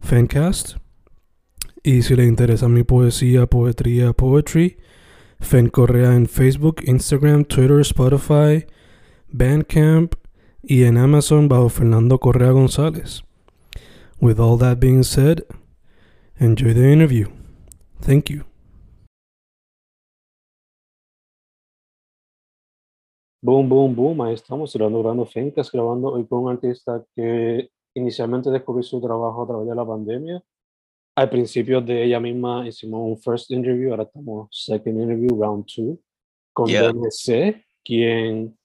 Fancast. Y si le interesa mi poesía, poetría, poetry, Fen Correa en Facebook, Instagram, Twitter, Spotify, Bandcamp y en Amazon bajo Fernando Correa González. With all that being said, enjoy the interview. Thank you. Boom, boom, boom. Ahí estamos grabando, grabando Fencas, grabando hoy con un artista que inicialmente descubrí su trabajo a través de la pandemia. Al principio de ella misma hicimos un first interview, ahora estamos second interview, round two, con Yeah. DNC, quien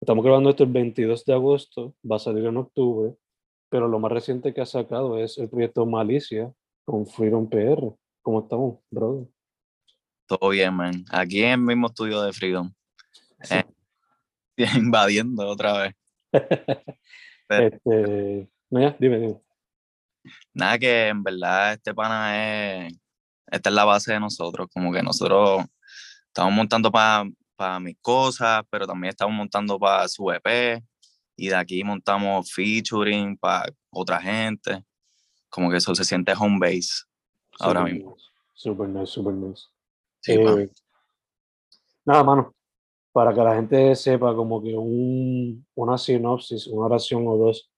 estamos grabando esto el 22 de agosto, va a salir en octubre, pero lo más reciente que ha sacado es el proyecto Malicia con Freedom PR. ¿Cómo estamos, brother? Todo bien, man. Aquí en el mismo estudio de Freedom. Eh, invadiendo otra vez. Este, no, dime, dime. Nada que en verdad este pana es. Esta es la base de nosotros. Como que nosotros estamos montando para mis cosas, pero también estamos montando para su EP. Y de aquí montamos featuring para otra gente. Como que eso se siente home base. Ahora Super mismo. nice, Super nice, super nice. Sí, pa. Eh, nada, mano, para que la gente sepa como que un, una sinopsis, una oración o dos,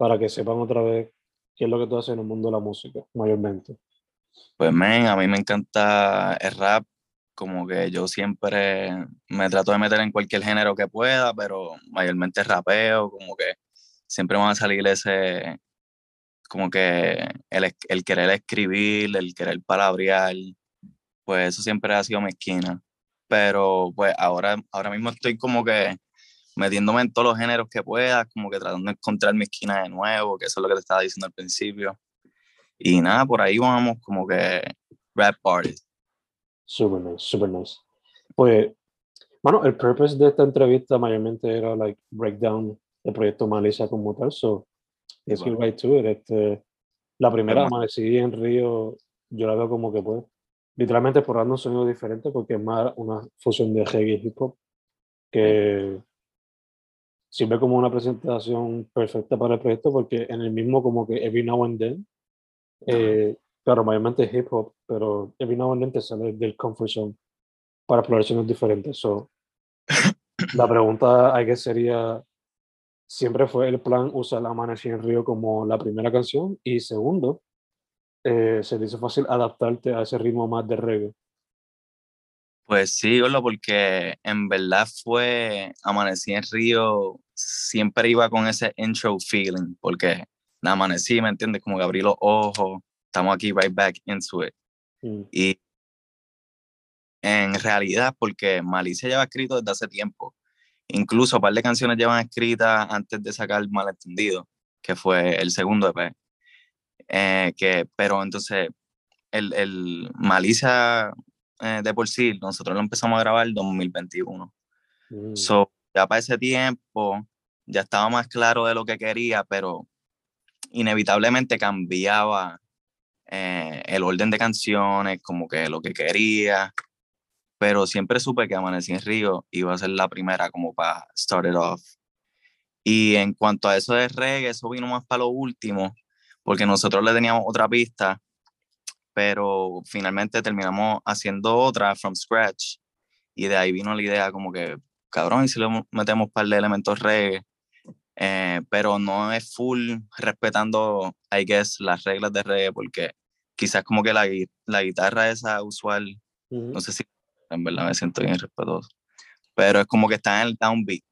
para que sepan otra vez qué es lo que tú haces en el mundo de la música, mayormente. Pues, men, a mí me encanta el rap. Como que yo siempre me trato de meter en cualquier género que pueda, pero mayormente rapeo, como que siempre me va a salir ese, como que el, el querer escribir, el querer palabrear, pues eso siempre ha sido mi esquina. Pero pues ahora, ahora mismo estoy como que metiéndome en todos los géneros que pueda, como que tratando de encontrar mi esquina de nuevo, que eso es lo que te estaba diciendo al principio. Y nada, por ahí vamos como que rap artist. Super nice, super nice. Pues, bueno, el purpose de esta entrevista mayormente era, like, breakdown el proyecto Malicia como tal, so, let's get right to it. Este, la primera. Amanecí en Río, yo la veo como que, pues, literalmente explorando un sonido diferente porque es más una fusión de reggae y hip hop que sirve como una presentación perfecta para el proyecto porque en el mismo como que every now and then eh, claro, mayormente hip hop, pero every now and then te sale del comfort zone para explorar sonidos diferentes. So, la pregunta hay que sería, ¿siempre fue el plan usar Amanecer en Río como la primera canción? Y segundo, eh, ¿se te hizo fácil adaptarte a ese ritmo más de reggae? Pues sí, Gordo, porque en verdad fue Amanecí en Río, siempre iba con ese intro feeling, porque nada, amanecí, ¿me entiendes? Como que abrí los ojos, estamos aquí right back into it. Mm, Y en realidad, porque Malicia lleva escrito desde hace tiempo, incluso un par de canciones llevan escritas antes de sacar Malentendido, que fue el segundo EP. Eh, que, pero entonces, el, el Malicia eh, de por sí, nosotros lo empezamos a grabar en 2021. mm, So, ya para ese tiempo ya estaba más claro de lo que quería, pero inevitablemente cambiaba eh, el orden de canciones, como que lo que quería. Pero siempre supe que Amanecí en Río iba a ser la primera como para start it off. Y en cuanto a eso de reggae, eso vino más para lo último, porque nosotros le teníamos otra pista, pero finalmente terminamos haciendo otra from scratch. Y de ahí vino la idea como que, cabrón, y si le metemos un par de elementos reggae, eh, pero no es full respetando, I guess, las reglas de reggae, porque quizás como que la, la guitarra esa usual, no sé si en verdad me siento bien respetuoso, pero es como que está en el downbeat,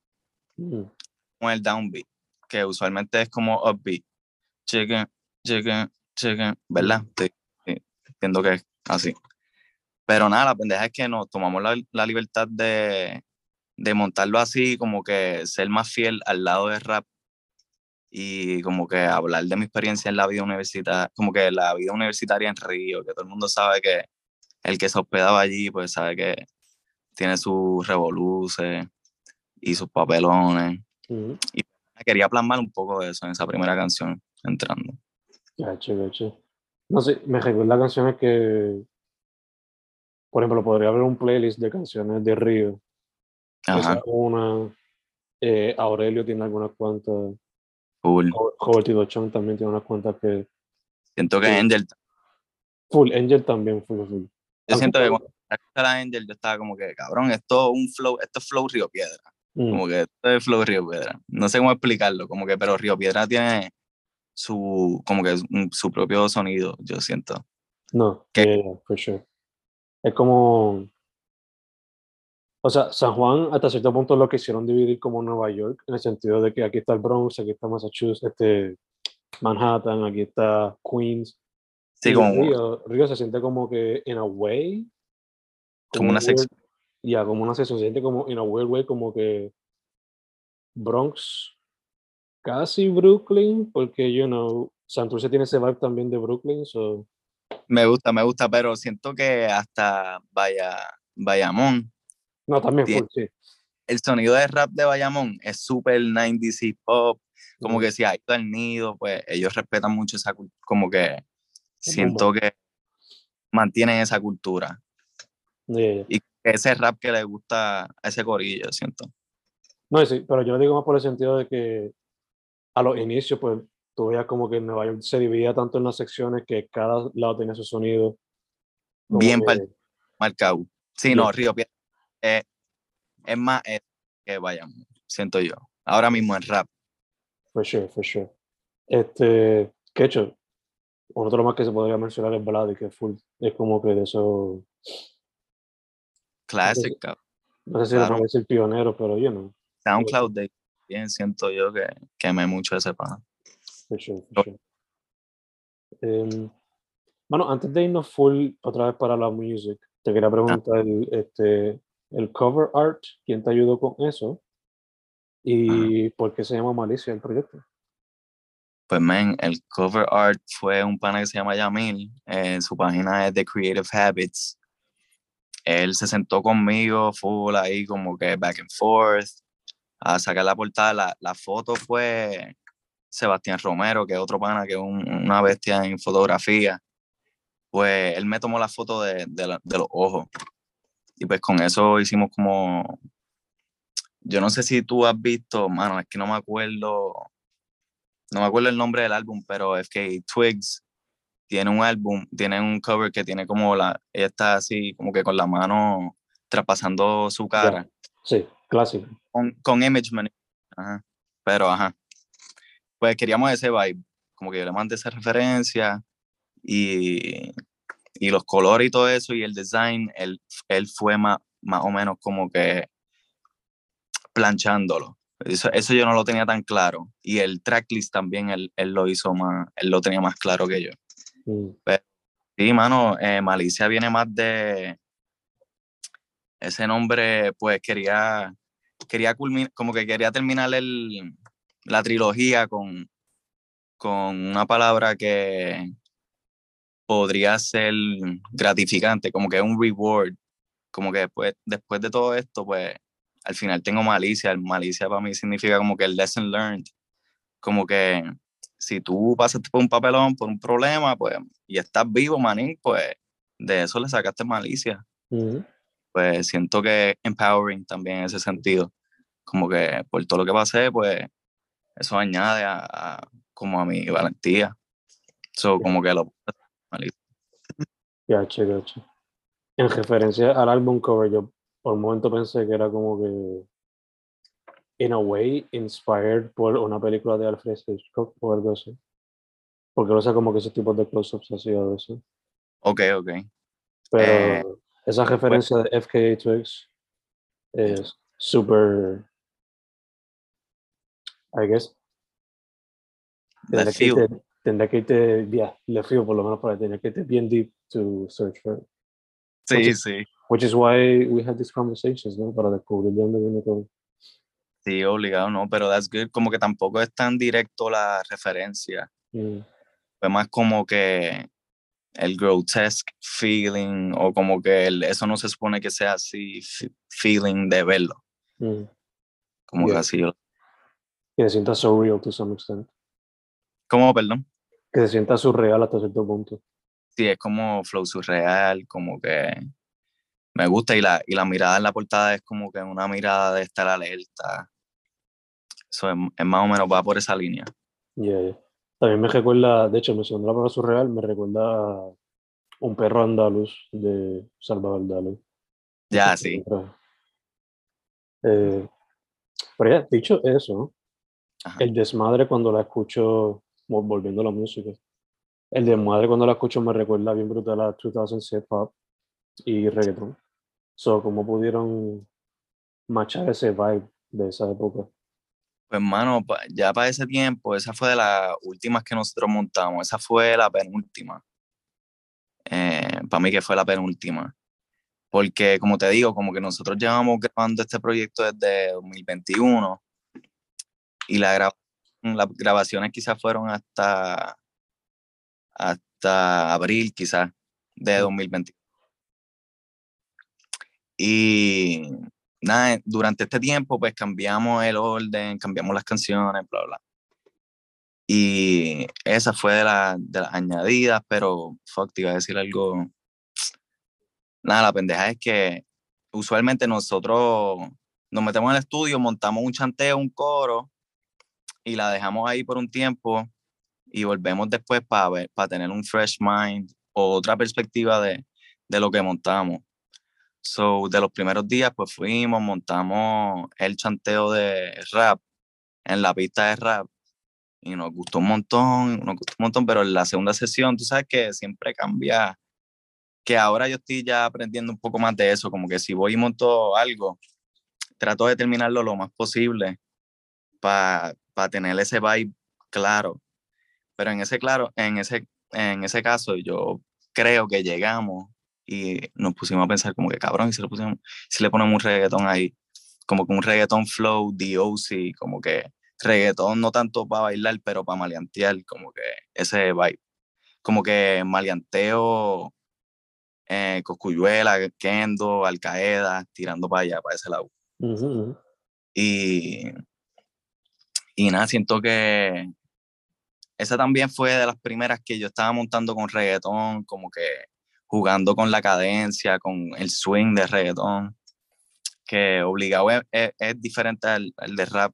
con el downbeat, que usualmente es como upbeat, chicken, chicken, chicken, ¿verdad? Sí, entiendo que es así. Pero nada, la pendeja es que nos tomamos la, la libertad de, de montarlo así, como que ser más fiel al lado de rap y como que hablar de mi experiencia en la vida universitaria, como que la vida universitaria en Río, que todo el mundo sabe que el que se hospedaba allí, pues sabe que tiene sus revoluces y sus papelones. Y quería plasmar un poco de eso en esa primera canción, entrando. Gacho, gacho. No sé, me recuerda canciones que, por ejemplo, podría haber un playlist de canciones de Río Ajá. Una, eh, Aurelio tiene algunas cuantas. Full. Roberto Chong también tiene unas cuantas que. Siento que Angel. Full, Angel también, full, full. Yo siento que cuando la Angel, yo estaba como que, cabrón, esto un flow, esto es flow Río Piedra. Mm. Como que esto es flow Río Piedra. No sé cómo explicarlo, como que, pero Río Piedra tiene su, como que su propio sonido, yo siento. No, que for sure. Es como, o sea, San Juan hasta cierto punto lo quisieron dividir como Nueva York, en el sentido de que aquí está el Bronx, aquí está Massachusetts, este, Manhattan, aquí está Queens. Sí, como... Río, Río, se siente como que in a way. Como, una sección. Ya, como una sección, se siente como in a weird way, como que Bronx, casi Brooklyn, porque, you know, Santurce tiene ese vibe también de Brooklyn, so... Me gusta, me gusta, pero siento que hasta vaya, Bayamón no, también sí. El sonido de rap de Bayamón es súper 90s hip hop, como que si hay todo el nido, pues ellos respetan mucho esa como que siento que mantienen esa cultura. Y ese rap que le gusta a ese corillo, siento. No, sí, pero yo lo digo más por el sentido de que a los inicios, pues tú veías como que Nueva York se dividía tanto en las secciones que cada lado tenía su sonido. Bien marcado. Sí, no, Río Piedra eh, es más que vayan, siento yo. Ahora mismo en rap. For sure, for sure. Este, que hecho, otro más que se podría mencionar es Vlad, que full, es como que de eso. Clásica. No sé si claro. es el pionero, pero yo no. SoundCloud de bien siento yo que quemé mucho ese pan. For sure, for sure. Um, bueno, antes de irnos full otra vez para la music, te quería preguntar, ah. este, el cover art, quién te ayudó con eso y por qué se llama Malicia el proyecto. Pues, men, el cover art fue un pana que se llama Yamil, en su página es The Creative Habits. Él se sentó conmigo, full ahí como que back and forth, a sacar la portada. La, la foto fue Sebastián Romero, que es otro pana que es una bestia en fotografía. Pues él me tomó la foto de, de, de los ojos y pues con eso hicimos como, yo no sé si tú has visto, mano, es que no me acuerdo, no me acuerdo el nombre del álbum, pero es que Twigs tiene un álbum, tiene un cover que tiene como la, ella está así como que con la mano traspasando su cara. Sí, clásico. Con, con Image Ajá. Pero, ajá. Pues queríamos ese vibe, como que yo le mandé esa referencia y y los colores y todo eso y el design, él, él fue más, más o menos como que planchándolo. Eso, eso, yo no lo tenía tan claro. Y el tracklist también él, él lo hizo más, él lo tenía más claro que yo. Mm. sí, mano, eh, Malicia viene más de ese nombre, pues quería, quería culminar, como que quería terminar el, la trilogía con, con una palabra que, podría ser gratificante, como que un reward, como que después, después de todo esto, pues al final tengo malicia, el malicia para mí significa como que el lesson learned, como que si tú pasaste por un papelón, por un problema, pues, y estás vivo, manín, pues de eso le sacaste malicia. Pues siento que empowering también en ese sentido, como que por todo lo que pasé, pues eso añade a, como a mi valentía. eso como que lo Gacho, gacho. En referencia al álbum cover, yo por un momento pensé que era como que in a way, inspired por una película de Alfred Hitchcock o algo así. Porque no sé como que ese tipo de close-ups así a veces. Ok, ok. Pero Eh, esa referencia de FKA Twigs es súper, I guess, tendría que irte, tendría que irte, yeah, left field por lo menos para tendría que irte bien deep to search for it. Sí, Entonces- sí. Which is why we had these conversations, ¿no? Para descubrir de dónde viene todo. Sí, obligado, no, pero that's good. Como que tampoco es tan directo la referencia. Mm, Fue más como que el grotesque feeling o como que el- eso no se supone que sea así feeling de verlo. mm. Como que Yeah. así. Que se sienta surreal to some extent. ¿Cómo, perdón? Que se sienta surreal hasta cierto punto. Sí, es como flow surreal, como que me gusta y la, y la mirada en la portada es como que una mirada de estar alerta. Eso es, es más o menos va por esa línea. Yeah, yeah. También me recuerda, de hecho, mencionando la palabra surreal, me recuerda a un perro andaluz de Salvador Dalí. Ya, sí. Eh, pero ya, dicho eso, Ajá. el desmadre cuando la escucho, vol- volviendo a la música, el desmadre cuando la escucho me recuerda bien brutal a 2000 hip hop y reggaeton. So, ¿cómo pudieron machar ese vibe de esa época? Pues, mano, ya para ese tiempo, esa fue de las últimas que nosotros montamos. Esa fue la penúltima. para mí que fue la penúltima. Porque, como te digo, como que nosotros llevamos grabando este proyecto desde 2021 y la gra- las grabaciones quizás fueron hasta, hasta abril, quizás, de Mm. 2021. Y nada, durante este tiempo, pues cambiamos el orden, cambiamos las canciones, bla, bla. Y esa fue de, la- de las añadidas, pero fuck, te iba a decir algo. Nada, la pendeja es que usualmente nosotros nos metemos en el estudio, montamos un chanteo, un coro, y la dejamos ahí por un tiempo y volvemos después para para tener un fresh mind o otra perspectiva de, de lo que montamos. So, de los primeros días, pues fuimos, montamos el chanteo de rap en la pista de rap y nos gustó un montón, nos gustó un montón, pero en la segunda sesión, tú sabes que siempre cambia, que ahora yo estoy ya aprendiendo un poco más de eso, como que si voy y monto algo, trato de terminarlo lo más posible para tener ese vibe claro. Pero en ese claro, en ese, en ese caso, yo creo que llegamos y nos pusimos a pensar como que cabrón, y si le, pusimos, si le ponemos un reggaetón ahí, como que un reggaetón flow, DOC, como que reggaetón no tanto para bailar, pero para maleantear, como que ese vibe. Como que maleanteo, eh, Coscuyuela, Kendo, Alcaeda, tirando para allá, para ese lado. Ujú, ujú. Y, y nada, siento que esa también fue de las primeras que yo estaba montando con reggaetón, como que jugando con la cadencia, con el swing de reggaetón, que obligado es, es- es diferente al, al de rap,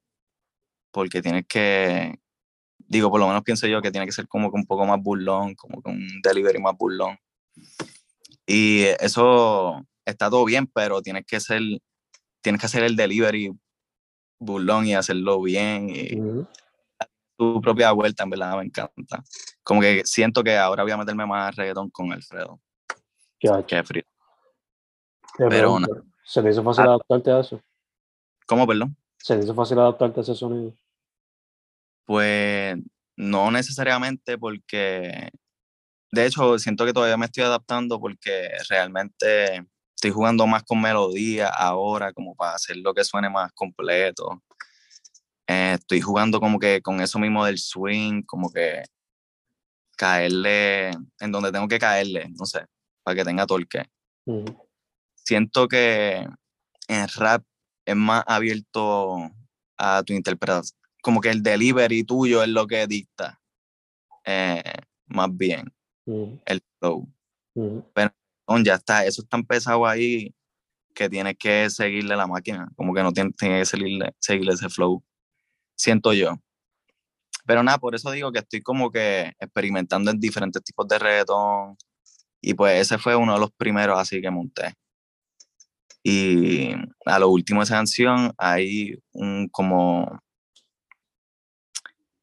porque tienes que, digo, por lo menos pienso yo que tiene que ser como que un poco más burlón, como que un delivery más burlón. Y eso está todo bien, pero tienes que ser, tienes que hacer el delivery burlón y hacerlo bien y Ujú. tu propia vuelta, en verdad, me encanta. Como que siento que ahora voy a meterme más reggaetón con Alfredo Free. Te Pero pregunto, ¿Se te hizo fácil Ah. adaptarte a eso? ¿Cómo, perdón? ¿Se te hizo fácil adaptarte a ese sonido? Pues no necesariamente porque, de hecho, siento que todavía me estoy adaptando porque realmente estoy jugando más con melodía ahora, como para hacer lo que suene más completo. Eh, estoy jugando como que con eso mismo del swing, como que caerle en donde tengo que caerle, no sé, para que tenga torque. Ujú. siento que en rap es más abierto a tu interpretación. Como que el delivery tuyo es lo que dicta eh, más bien Ujú. el flow. Ujú. Don, Ya está, eso es tan pesado ahí que tienes que seguirle la máquina. Como que no tienes, tienes que seguirle, seguirle ese flow. Siento yo. Pero nada, por eso digo que estoy como que experimentando en diferentes tipos de reggaetón. Y pues ese fue uno de los primeros así que monté. Y a lo último de esa canción hay un como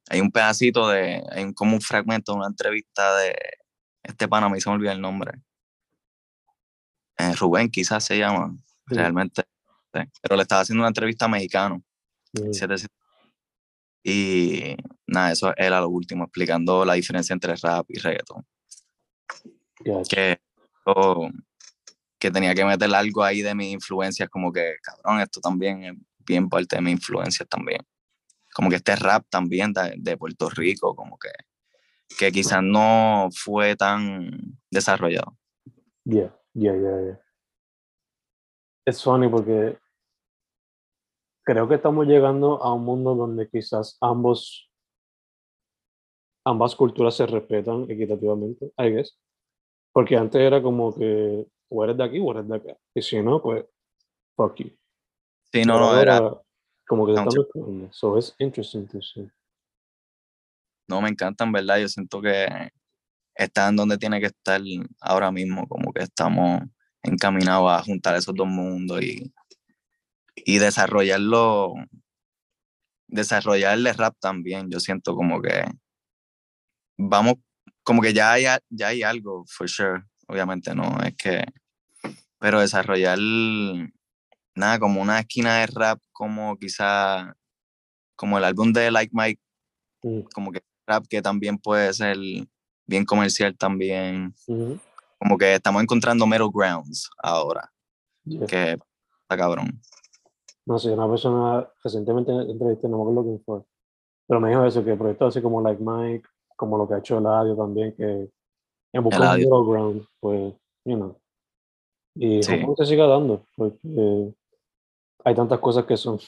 hay un pedacito de, hay un, como un fragmento de una entrevista de este pana, me hizo me olvidar el nombre. Eh, Rubén quizás se llama, realmente. Pero le estaba haciendo una entrevista a mexicano. Y nada, eso era lo último, explicando la diferencia entre rap y reggaeton. Que, que tenía que meter algo ahí de mis influencias, como que, cabrón, esto también es bien parte de mis influencias también. Como que este rap también de, de Puerto Rico, como que, que quizás no fue tan desarrollado. Yeah, yeah, yeah, yeah. Es funny porque creo que estamos llegando a un mundo donde quizás ambos ambas culturas se respetan equitativamente, I guess. Porque antes era como que o eres de aquí o eres de acá. Y si no, pues, fuck you. Sí, no, no, era. Como que se So es interesting to see. No, me encantan, ¿verdad? Yo siento que está en donde tiene que estar ahora mismo, como que estamos encaminados a juntar esos dos mundos y, y desarrollarlo, desarrollar el rap también. Yo siento como que vamos, como que ya hay, ya hay algo, for sure. Obviamente no, es que, pero desarrollar nada, como una esquina de rap, como quizá, como el álbum de Like Mike, mm. como que rap que también puede ser bien comercial también. Como que estamos encontrando middle grounds ahora. Que está cabrón. No sé, una persona recientemente entrevisté, no me acuerdo quién fue, pero me dijo eso, que proyectos así como Like Mike, como lo que ha hecho el audio también, que en buscar un middle ground, pues, you know. Y sí. se siga dando, porque hay tantas cosas que son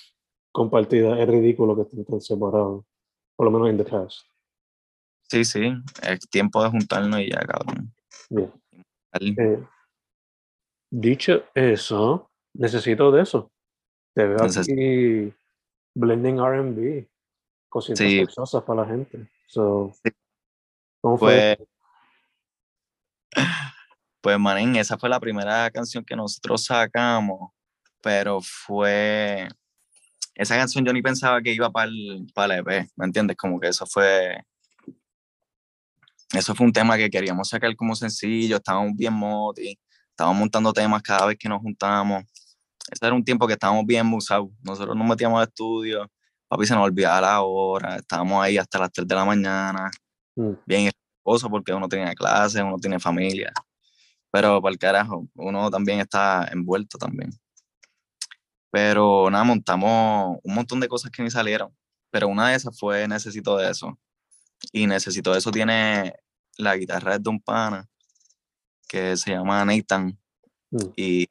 compartidas, es ridículo que estén tan separados, por lo menos en the past. Sí, sí, es tiempo de juntarnos y ya, cabrón. Bien. Eh, dicho eso, necesito de eso. Te veo aquí blending RB, cositas sí. para la gente. So, ¿Cómo fue? Pues, pues, manín, esa fue la primera canción que nosotros sacamos, pero fue. Esa canción yo ni pensaba que iba para el, para el EP, ¿me entiendes? Como que eso fue eso fue un tema que queríamos sacar como sencillo, estábamos bien moti, estábamos montando temas cada vez que nos juntábamos. Ese era un tiempo que estábamos bien musados. Nosotros nos metíamos al estudio, papi se nos olvidaba la hora, estábamos ahí hasta las 3 de la mañana, mm. bien esposo porque uno tenía clases, uno tiene familia. Pero para el carajo, uno también está envuelto también. Pero nada, montamos un montón de cosas que ni salieron. Pero una de esas fue Necesito de eso. Y Necesito de eso tiene la guitarra de un pana que se llama Nathan. Mm. Y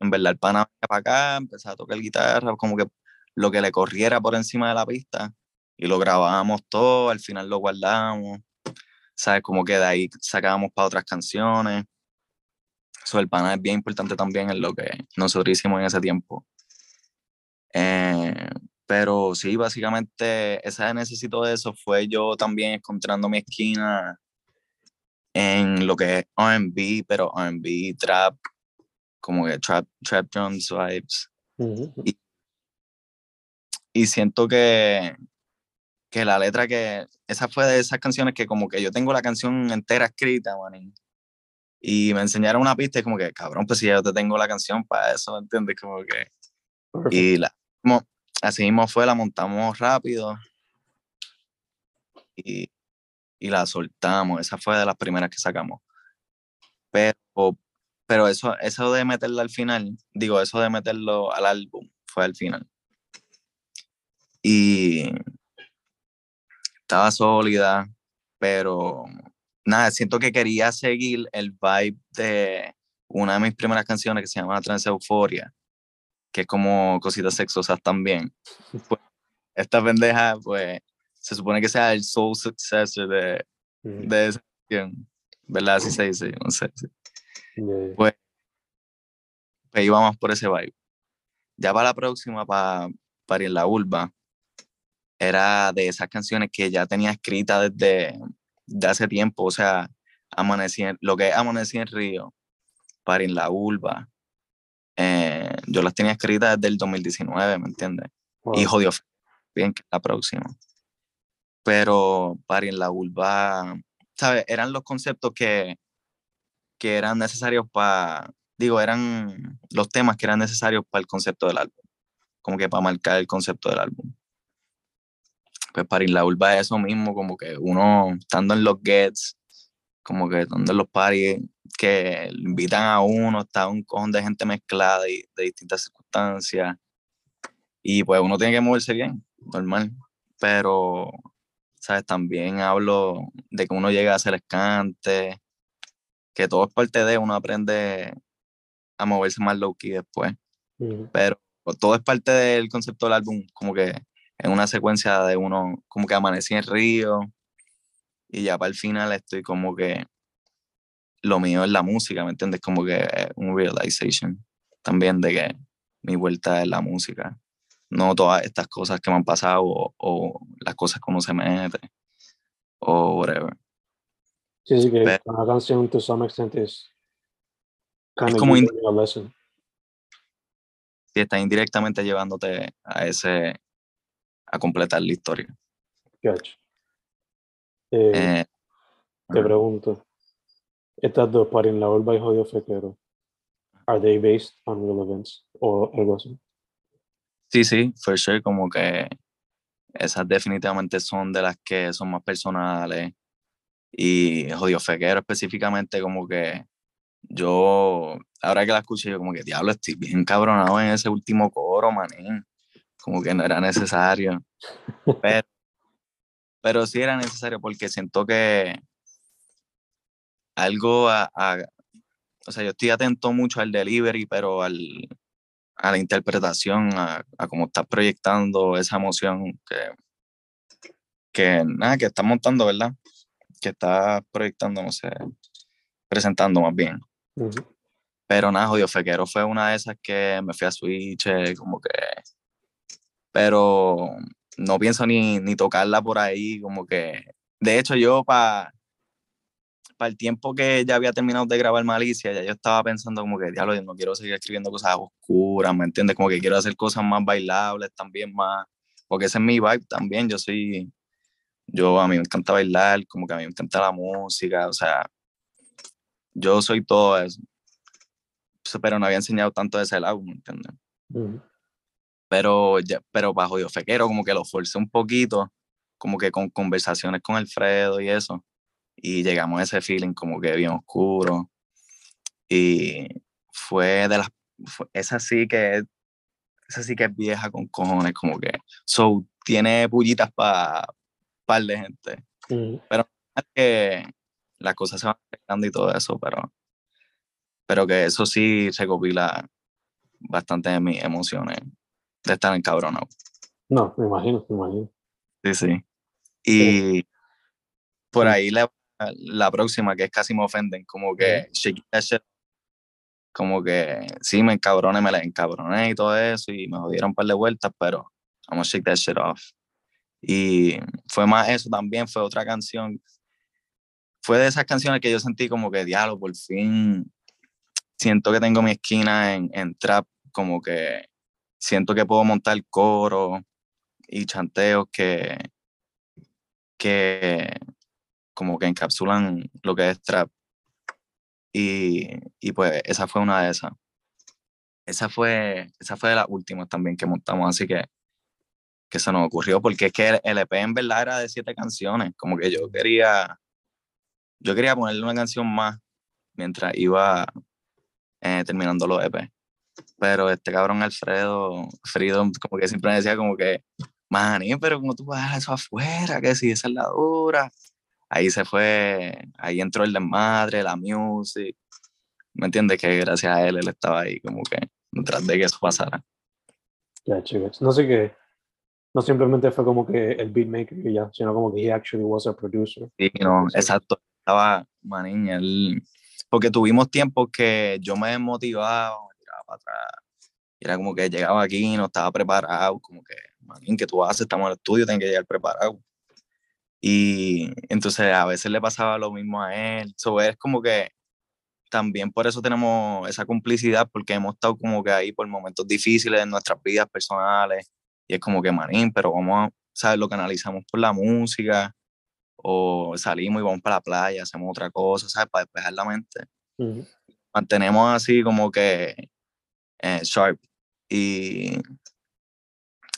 en verdad el pana venía para acá, empezó a tocar guitarra, como que lo que le corriera por encima de la pista. Y lo grabábamos todo, al final lo guardamos. ¿Sabes? Como que de ahí sacábamos para otras canciones. Eso, el pana es bien importante también en lo que nosotros hicimos en ese tiempo. Eh, pero sí, básicamente, esa necesito de eso fue yo también encontrando mi esquina en lo que es RB, pero RB, trap, como que trap, trap drums vibes. y, siento que, que la letra que, esa fue de esas canciones que como que yo tengo la canción entera escrita, man, y me enseñaron una pista y como que, cabrón, pues si yo te tengo la canción para eso, ¿entiendes? Como que, y la, como, así mismo fue, la montamos rápido y y la soltamos. Esa fue de las primeras que sacamos. Pero, pero eso, eso de meterla al final, digo, eso de meterlo al álbum fue al final. Y estaba sólida, pero nada, siento que quería seguir el vibe de una de mis primeras canciones que se llama Trans Euforia, que es como cositas sexosas también. Pues, esta pendeja, pues, se supone que sea el soul successor de, de esa canción, ¿verdad? Así se dice, no sé. Pues, pues íbamos por ese vibe. Ya para la próxima, para, para ir la urba, era de esas canciones que ya tenía escritas desde de hace tiempo, o sea, amanecí lo que es Amanecí en Río, para ir la urba, eh, yo las tenía escritas desde el 2019, ¿me entiendes? Y jodió bien que la próxima. Pero para en la urba, ¿sabes? Eran los conceptos que, que eran necesarios para, digo, eran los temas que eran necesarios para el concepto del álbum, como que para marcar el concepto del álbum. Pues para ir la urba es eso mismo, como que uno estando en los gets, como que estando en los parties, que invitan a uno, está un cojón de gente mezclada y de distintas circunstancias. Y pues uno tiene que moverse bien, normal. Pero, ¿sabes? También hablo de que uno llega a ser escante, que todo es parte de, uno aprende a moverse más low key después. Pero todo es parte del concepto del álbum, como que en una secuencia de uno, como que amanecí en el río y ya para el final estoy como que lo mío es la música, ¿me entiendes? Como que un realization también de que mi vuelta es la música. No todas estas cosas que me han pasado o, las cosas como se mete o whatever. Sí, sí, que la canción to some extent es, es como lesson. Sí, está indirectamente llevándote a ese, a completar la historia. Gotcha. Eh, eh, te pregunto, estas dos, en la Urba y Jodido Fequero, ¿are they based on real events o algo así? Sí, sí, for sure, como que esas definitivamente son de las que son más personales y Jodido Fequero específicamente como que yo, ahora que la escuché, yo como que diablo, estoy bien cabronado en ese último coro, manín. Como que no era necesario. Pero, pero sí era necesario porque siento que algo a, o sea, yo estoy atento mucho al delivery, pero al, a la interpretación, a, a cómo estás proyectando esa emoción que, que nada, que estás montando, ¿verdad? Que estás proyectando, no sé, presentando más bien. Pero nada, Jodido Fequero fue una de esas que me fui a Switch, como que. Pero no pienso ni, ni tocarla por ahí, como que. De hecho, yo para para el tiempo que ya había terminado de grabar Malicia, ya yo estaba pensando como que, diablo, yo no quiero seguir escribiendo cosas oscuras, ¿me entiendes? Como que quiero hacer cosas más bailables también, más, porque ese es mi vibe también, yo soy, yo a mí me encanta bailar, como que a mí me encanta la música, o sea, yo soy todo eso. Pero no había enseñado tanto de ese lado, ¿me entiendes? Pero, ya, pero bajo Dios Fequero, como que lo forcé un poquito, como que con conversaciones con Alfredo y eso. Y llegamos a ese feeling como que bien oscuro. Y fue de las. esa sí que esa sí que es vieja con cojones, como que. So, tiene pullitas para par de gente. Pero es que las cosas se van afectando y todo eso, pero, pero que eso sí recopila bastante de mis emociones de estar encabronado. No, me imagino, me imagino. Sí, sí. Y por ahí la, la, próxima, que es casi me ofenden, como que como que sí, me encabroné, me la encabroné y todo eso, y me jodieron un par de vueltas, pero vamos a shake that shit off. Y fue más eso también, fue otra canción fue de esas canciones que yo sentí como que, diálogo, por fin siento que tengo mi esquina en, en trap, como que siento que puedo montar coro y chanteos que, que como que encapsulan lo que es trap. Y, y pues esa fue una de esas. Esa fue, esa fue de las últimas también que montamos, así que, que se nos ocurrió, porque es que el EP en verdad era de siete canciones, como que yo quería yo quería ponerle una canción más mientras iba eh, terminando los EP. Pero este cabrón Alfredo, Freedom, como que siempre me decía como que, maní, pero como tú vas a eso afuera, que si esa es la dura. Ahí se fue, ahí entró el desmadre, la music. ¿Me entiendes? Que gracias a él él estaba ahí como que detrás de que eso pasara. Ya, chicos. No sé qué, no simplemente fue como que el beatmaker y ya, sino como que he actually was a producer. Sí, no, exacto estaba, maniña, porque tuvimos tiempos que yo me desmotivaba, para atrás, y era como que llegaba aquí y no estaba preparado, como que, manín, que tú haces? Estamos en el estudio, tienes que llegar preparado. Y entonces a veces le pasaba lo mismo a él, eso es como que también por eso tenemos esa complicidad, porque hemos estado como que ahí por momentos difíciles en nuestras vidas personales, y es como que, manín, pero vamos a, ¿sabes? Lo canalizamos por la música, o salimos y vamos para la playa, hacemos otra cosa, ¿sabes? Para despejar la mente. Mantenemos así como que eh, sharp y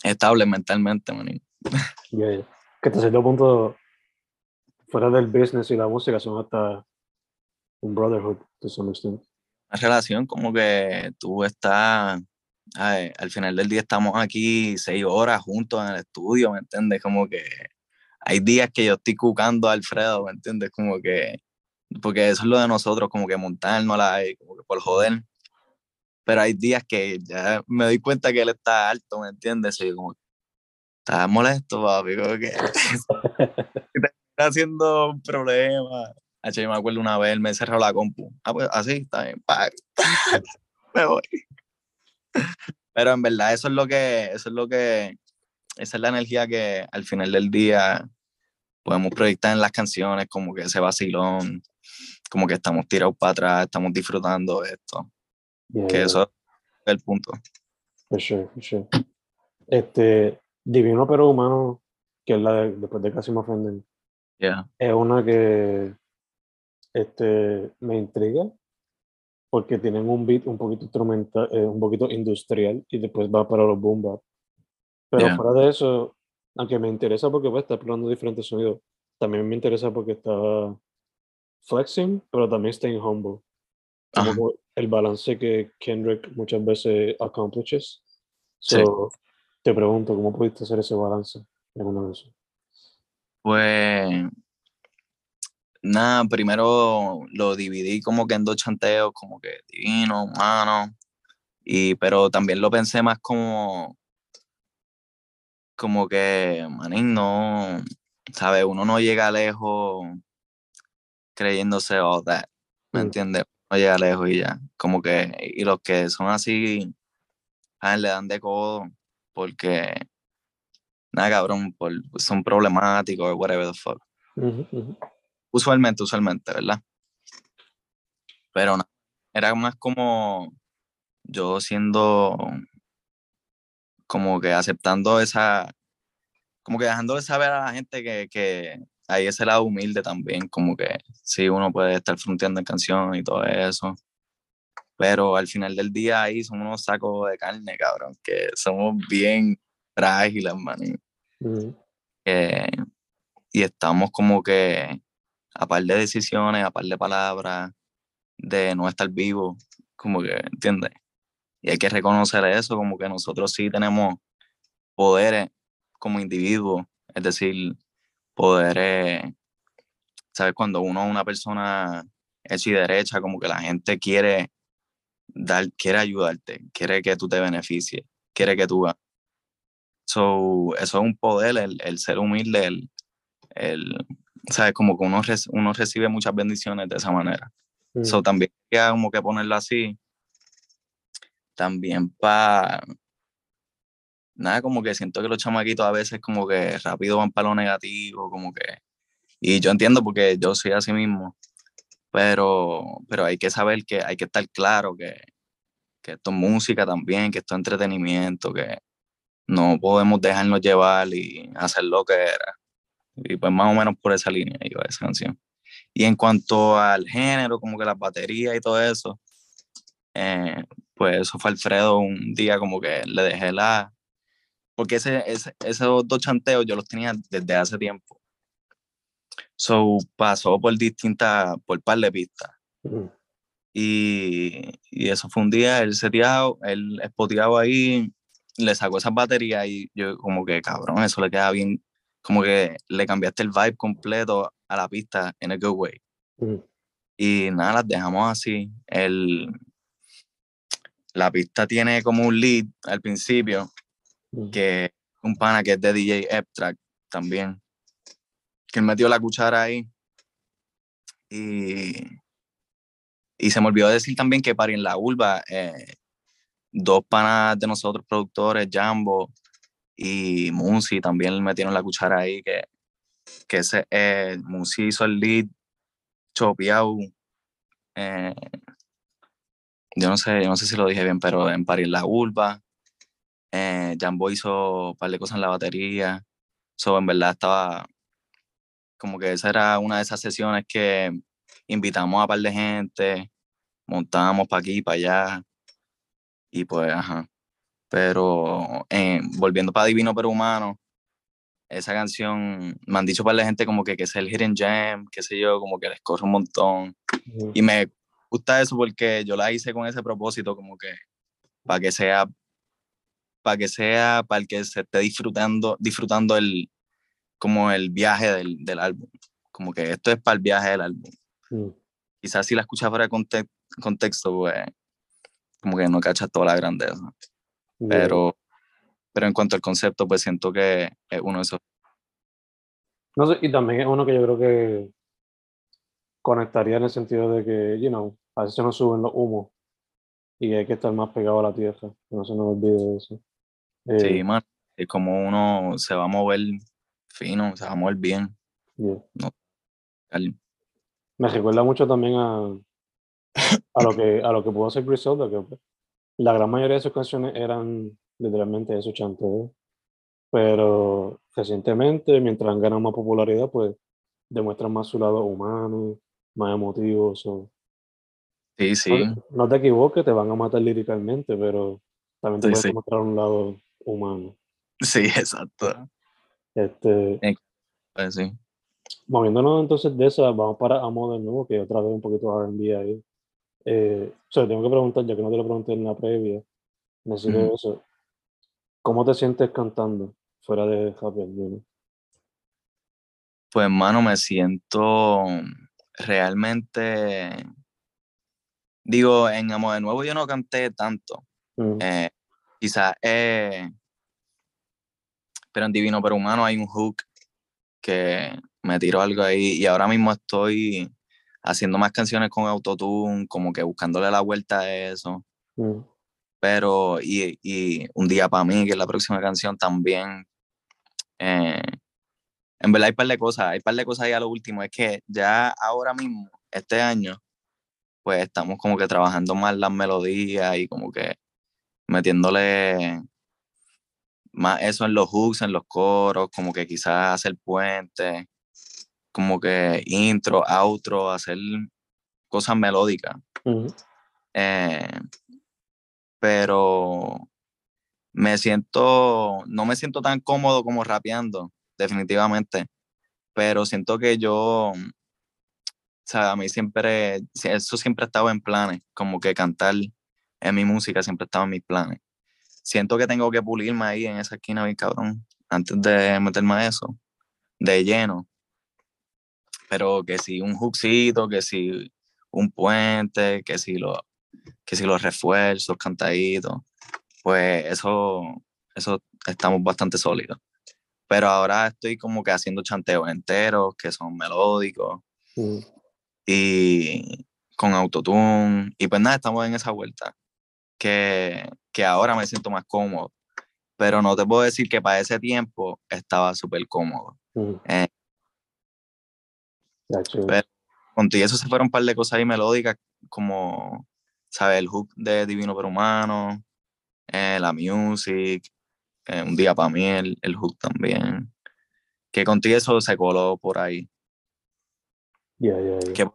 estable mentalmente, manín. Que hasta cierto punto, fuera del business y la música, son hasta un brotherhood, to some extent. Una relación como que tú estás, al final del día estamos aquí seis horas juntos en el estudio, ¿me entiendes? Como que hay días que yo estoy cucando a Alfredo, ¿me entiendes? Como que, porque eso es lo de nosotros, como que montarnos la, como que por joder. Pero hay días que ya me doy cuenta que él está alto, ¿me entiendes? Y como, está molesto, papi, que está haciendo un problema. H, me acuerdo una vez, me cerró la compu. Ah, pues así, está bien, me voy. Pero en verdad eso es lo que, eso es lo que, esa es la energía que al final del día podemos proyectar en las canciones, como que ese vacilón, como que estamos tirados para atrás, estamos disfrutando de esto. Que eso es el punto. For sure, for sure. Este, Divino pero Humano, que es la de, después de Casi me ofenden, es una que este, me intriga porque tienen un beat un poquito instrumental, eh, un poquito industrial y después va para los boom bap. Pero fuera de eso, aunque me interesa porque pues, está explorando diferentes sonidos, también me interesa porque está flexing, pero también está en humble. Como el balance que Kendrick muchas veces accomplishes. So, Te pregunto, ¿cómo pudiste hacer ese balance en una Pues nada, primero lo dividí como que en dos chanteos, como que divino, humano, y pero también lo pensé más como como que, manín, no, ¿sabes? Uno no llega lejos creyéndose all that, ¿me mm. entiendes? No llega lejos y ya, como que, y los que son así, a le dan de codo, porque, nada, cabrón, por, son problemáticos o whatever the fuck. Usualmente, usualmente, ¿verdad? Pero no, era más como yo siendo como que aceptando esa, como que dejando de saber a la gente que, que hay ese lado humilde también, como que sí, uno puede estar fronteando en canciones y todo eso, pero al final del día ahí somos unos sacos de carne, cabrón, que somos bien frágiles, man. y estamos como que a par de decisiones, a par de palabras, de no estar vivo, como que, ¿entiendes? Y hay que reconocer eso, como que nosotros sí tenemos poderes como individuos, es decir, poderes, ¿sabes? Cuando uno es una persona hecha y derecha, como que la gente quiere dar, quiere ayudarte, quiere que tú te beneficies, quiere que tú So, eso es un poder, el, ser humilde, el, el, ¿sabes? Como que uno, uno recibe muchas bendiciones de esa manera. eso mm. también como que ponerlo así. También para... Nada, como que siento que los chamaquitos a veces como que rápido van para lo negativo, como que... Y yo entiendo porque yo soy así mismo, pero, pero hay que saber que hay que estar claro que, que esto es música también, que esto es entretenimiento, que no podemos dejarnos llevar y hacer lo que era. Y pues más o menos por esa línea iba esa canción. Y en cuanto al género, como que las baterías y todo eso, eh, pues eso fue Alfredo un día como que le dejé la... Porque ese, ese, esos dos chanteos yo los tenía desde hace tiempo. So pasó por distintas, por par de pistas. y, y, eso fue un día, él seteado, él espoteado ahí, le sacó esas baterías y yo como que cabrón, eso le queda bien como que le cambiaste el vibe completo a la pista en a good way. Y nada, las dejamos así. El, la pista tiene como un lead al principio, que un pana que es de DJ Abstract también, que él metió la cuchara ahí. Y, y se me olvidó decir también que para en la urba, eh, dos panas de nosotros, productores, Jambo y Musi también metieron la cuchara ahí, que, que ese, eh, Musi hizo el lead chopeado eh, yo no sé, yo no sé si lo dije bien, pero en París La Urba, eh, Jambo hizo un par de cosas en la batería, so, en verdad estaba, como que esa era una de esas sesiones que invitamos a par de gente, montábamos para aquí y para allá, y pues, ajá. Pero eh, volviendo para Divino Pero Humano, esa canción, me han dicho para la gente como que, que es el hidden jam, qué sé yo, como que les corre un montón. Y me gusta eso porque yo la hice con ese propósito, como que para que sea, para que sea, para el que se esté disfrutando, disfrutando el, como el viaje del, del álbum. Como que esto es para el viaje del álbum. Quizás si la escuchas fuera de contexto, pues como que no cachas toda la grandeza. Pero pero en cuanto al concepto, pues siento que es uno de esos. No sé, y también es uno que yo creo que conectaría en el sentido de que, you know, a veces se nos suben los humos y hay que estar más pegado a la tierra, que no se nos olvide eso. Sí, eh, man, es como uno se va a mover fino, se va a mover bien. No, Me recuerda mucho también a, a lo que a lo que pudo hacer Griselda, que la gran mayoría de sus canciones eran literalmente eso chanteo. Pero recientemente, mientras han ganado más popularidad, pues demuestran más su lado humano, más emotivo. Sí, sí. No, te equivoques, te van a matar líricamente, pero también te sí, puedes mostrar un lado humano. Sí, exacto. Este, pues sí. Moviéndonos entonces de esa, vamos para Amo de nuevo, que otra vez un poquito RB ahí. Eh, o sea, tengo que preguntar, ya que no te lo pregunté en la previa, necesito eso. ¿Cómo te sientes cantando fuera de Happy Ending? Pues, hermano, me siento realmente. Digo, en Amor de Nuevo yo no canté tanto. Mm. Eh, quizás, eh, pero en Divino Pero Humano hay un hook que me tiró algo ahí y ahora mismo estoy haciendo más canciones con autotune, como que buscándole la vuelta a eso. Mm pero y, y un día para mí, que es la próxima canción también. Eh, en verdad hay un par de cosas, hay un par de cosas ahí a lo último, es que ya ahora mismo, este año, pues estamos como que trabajando más las melodías y como que metiéndole más eso en los hooks, en los coros, como que quizás hacer puente, como que intro, outro, hacer cosas melódicas. Pero me siento, no me siento tan cómodo como rapeando, definitivamente, pero siento que yo, o sea, a mí siempre, eso siempre ha estado en planes, como que cantar en mi música siempre ha estado en mis planes. Siento que tengo que pulirme ahí en esa esquina, bien cabrón, antes de meterme a eso, de lleno. Pero que si un hookcito, que si un puente, que si lo, que si los refuerzos, cantaditos, pues eso, eso estamos bastante sólidos. Pero ahora estoy como que haciendo chanteos enteros que son melódicos mm. y con autotune. Y pues nada, estamos en esa vuelta que, que ahora me siento más cómodo. Pero no te puedo decir que para ese tiempo estaba súper cómodo. Mm. Eh, pero, contigo eso se fueron un par de cosas ahí melódicas como ¿sabes? El hook de Divino Pero Humano, eh, la music, eh, un día para mí el, el, hook también. Que contigo eso se coló por ahí. Ya, ya,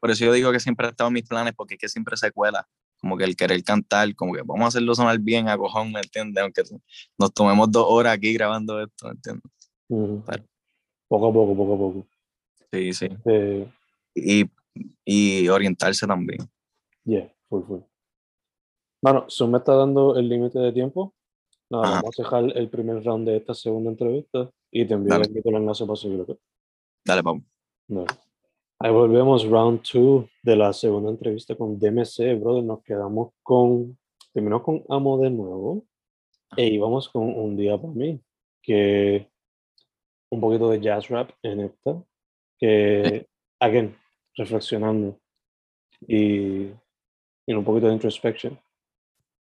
Por eso yo digo que siempre ha estado en mis planes, porque es que siempre se cuela. Como que el querer cantar, como que vamos a hacerlo sonar bien a cojón, ¿me entiendes? Aunque nos tomemos dos horas aquí grabando esto, ¿me entiendes? poco a poco, poco a poco. Sí, sí. Eh, y, y orientarse también. Yeah. Bueno, Zoom me está dando el límite de tiempo. Nada, vamos a dejar el primer round de esta segunda entrevista y te envío el enlace para seguirlo. Dale, vamos. Ahí volvemos, round 2 de la segunda entrevista con DMC, brother. Nos quedamos con. Terminó con Amo de nuevo. E íbamos con Un Día para mí, que un poquito de jazz rap en esta, que, again, reflexionando. Y y un poquito de introspection,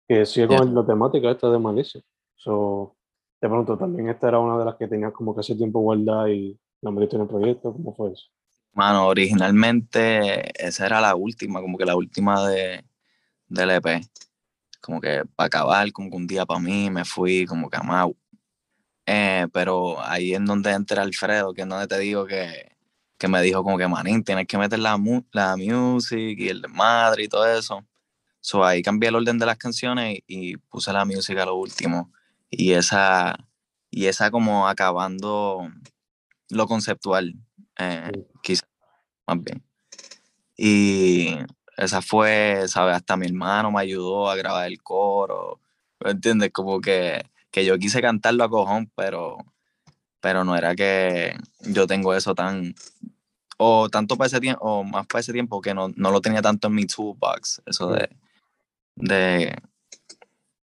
que sigue con la temática esta de malicia. So, de pronto también esta era una de las que tenía como que hace tiempo guardada y la metiste en el proyecto, ¿cómo fue eso? Mano, originalmente esa era la última, como que la última de, del EP. Como que para acabar, como que un día para mí me fui como que amado. Eh, pero ahí es donde entra Alfredo, que es donde te digo que, que me dijo como que, manín, tienes que meter la, la music y el madre y todo eso. So ahí cambié el orden de las canciones y, puse la música a lo último. Y esa, y esa como acabando lo conceptual, eh, quizás, más bien. Y esa fue, ¿sabes? Hasta mi hermano me ayudó a grabar el coro, ¿me entiendes? Como que, que yo quise cantarlo a cojón, pero, pero no era que yo tengo eso tan, o tanto para ese tiempo, o más para ese tiempo que no, no lo tenía tanto en mi toolbox, eso de, de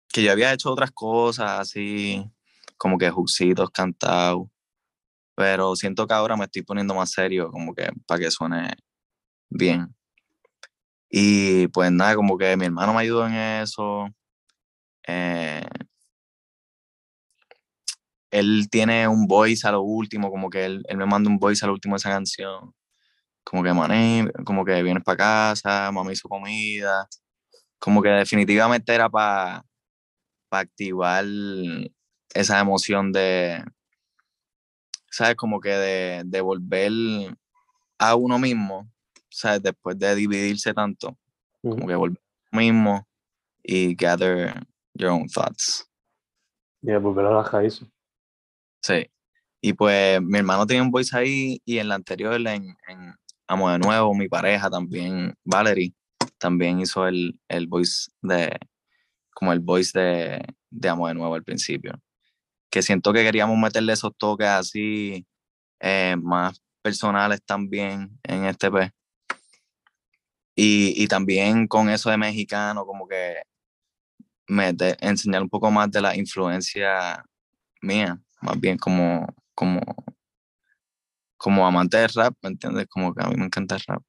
que yo había hecho otras cosas así, como que juxitos cantados, pero siento que ahora me estoy poniendo más serio, como que para que suene bien. Y pues nada, como que mi hermano me ayudó en eso. Eh, él tiene un voice a lo último, como que él, él me manda un voice a lo último de esa canción. Como que, mané, como que vienes para casa, mami hizo comida. Como que definitivamente era para activar esa emoción de, ¿sabes? Como que de, de volver a uno mismo, ¿sabes? Después de dividirse tanto, como que volver a uno mismo y gather your own thoughts. Y volver a la raíz. Sí. Y pues mi hermano tenía un voice ahí y en la anterior, en, en Amo de Nuevo, mi pareja también, Valerie, también hizo el, el voice de, como el voice de, de Amo de Nuevo al principio que siento que queríamos meterle esos toques así eh, más personales también en este P. Y, y, también con eso de mexicano, como que me enseñar un poco más de la influencia mía, más bien como, como, como amante de rap, ¿me entiendes? Como que a mí me encanta el rap.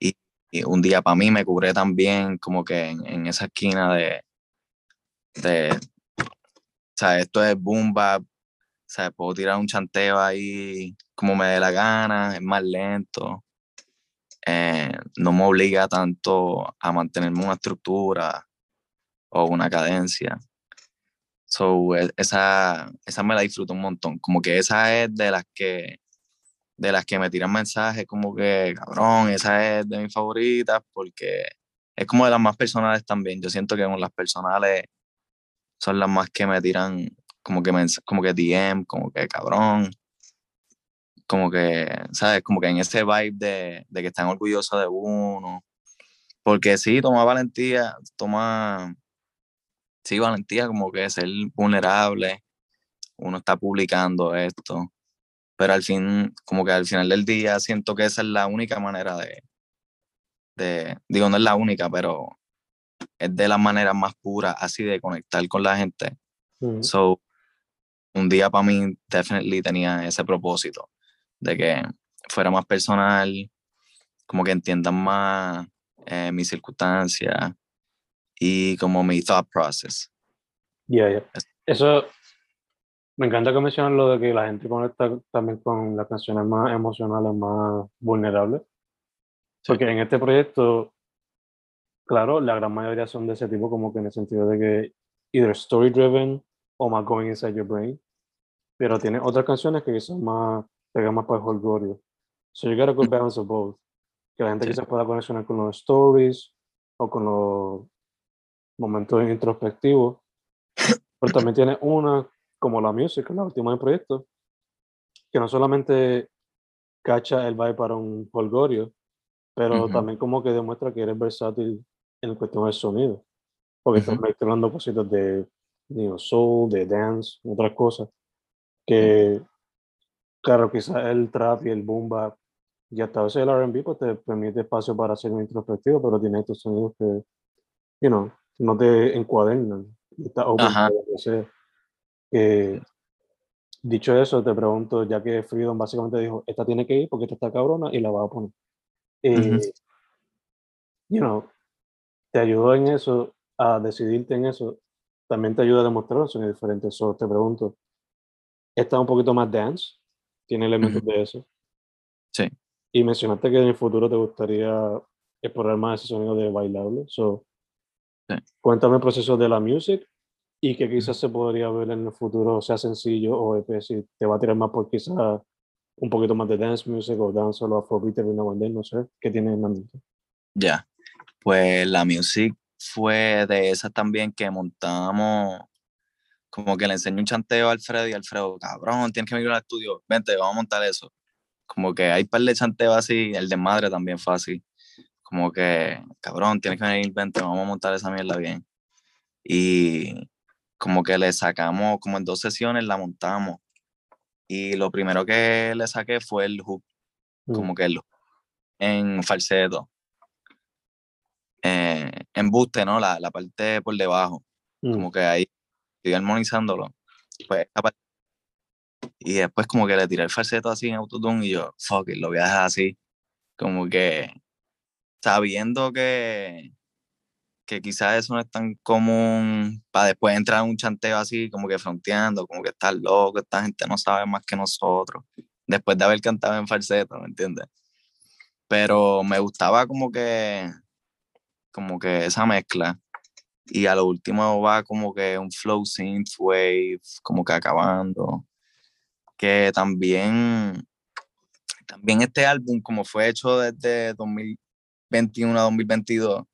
y, y, un día para mí me cubré también como que en, en esa esquina de, de, sea, esto es boom bap, o sea, puedo tirar un chanteo ahí como me dé la gana, es más lento, eh, no me obliga tanto a mantenerme una estructura o una cadencia. So, e, esa, esa me la disfruto un montón, como que esa es de las que de las que me tiran mensajes como que, cabrón, esa es de mis favoritas porque es como de las más personales también. Yo siento que con las personales son las más que me tiran como que, me, como que DM, como que cabrón, como que, ¿sabes? Como que en ese vibe de, de que están orgullosos de uno. Porque sí, toma valentía, toma, sí, valentía como que ser vulnerable, uno está publicando esto, pero al fin, como que al final del día siento que esa es la única manera de, de digo, no es la única, pero es de las maneras más puras así de conectar con la gente. So, un día para mí definitely tenía ese propósito de que fuera más personal, como que entiendan más eh, mis circunstancias y como mi thought process. Yeah, Eso me encanta que mencionas lo de que la gente conecta también con las canciones más emocionales, más vulnerables. Porque en este proyecto Claro, la gran mayoría son de ese tipo, como que en el sentido de que either story driven o más going inside your brain. Pero tiene otras canciones que son más, pegan más para el holgorio. So you got a good balance of both. Que la gente que quizás pueda conexionar con los stories o con los momentos introspectivos. Pero también tiene una, como la música, la última del proyecto, que no solamente cacha el vibe para un holgorio, pero también como que demuestra que eres versátil en cuestión del sonido. Porque están mezclando cositas de neo soul, de dance, otras cosas. Que, claro, quizás el trap y el boom bap y hasta a veces el RB pues te permite espacio para hacer un introspectivo, pero tiene estos sonidos que, you know, no te encuadernan. Está dicho eso, te pregunto, ya que Freedom básicamente dijo, esta tiene que ir porque esta está cabrona y la va a poner. Eh, you know, te ayudó en eso, a decidirte en eso, también te ayuda a demostrar son diferentes. So, te pregunto, ¿está un poquito más dance? ¿Tiene elementos de eso? Sí. Y mencionaste que en el futuro te gustaría explorar más ese sonido de bailable. So, Sí. Cuéntame el proceso de la music y que quizás se podría ver en el futuro, sea sencillo o EP, si te va a tirar más por quizás un poquito más de dance music o dance o afrobeat no sé, ¿qué tienes en la mente? Ya. Pues la music fue de esas también que montamos, como que le enseñé un chanteo a Alfredo y Alfredo, cabrón, tienes que venir al estudio, vente, vamos a montar eso. Como que hay par de chanteo así, el de madre también fue así. Como que, cabrón, tienes que venir, vente, vamos a montar esa mierda bien. Y como que le sacamos, como en dos sesiones la montamos. Y lo primero que le saqué fue el hook, Mm, como que el en falseto. Eh, embuste, ¿no? La, la parte por debajo, mm, como que ahí estoy armonizándolo. Pues, parte- y después como que le tiré el falseto así en autotune y yo, fuck it, lo voy a dejar así. Como que sabiendo que, que quizás eso no es tan común para después entrar en un chanteo así, como que fronteando, como que está loco, esta gente no sabe más que nosotros, después de haber cantado en falseto, ¿me entiendes? Pero me gustaba como que, como que esa mezcla. Y a lo último va como que un flow synth wave, como que acabando. Que también, también este álbum, como fue hecho desde 2021 a 2022,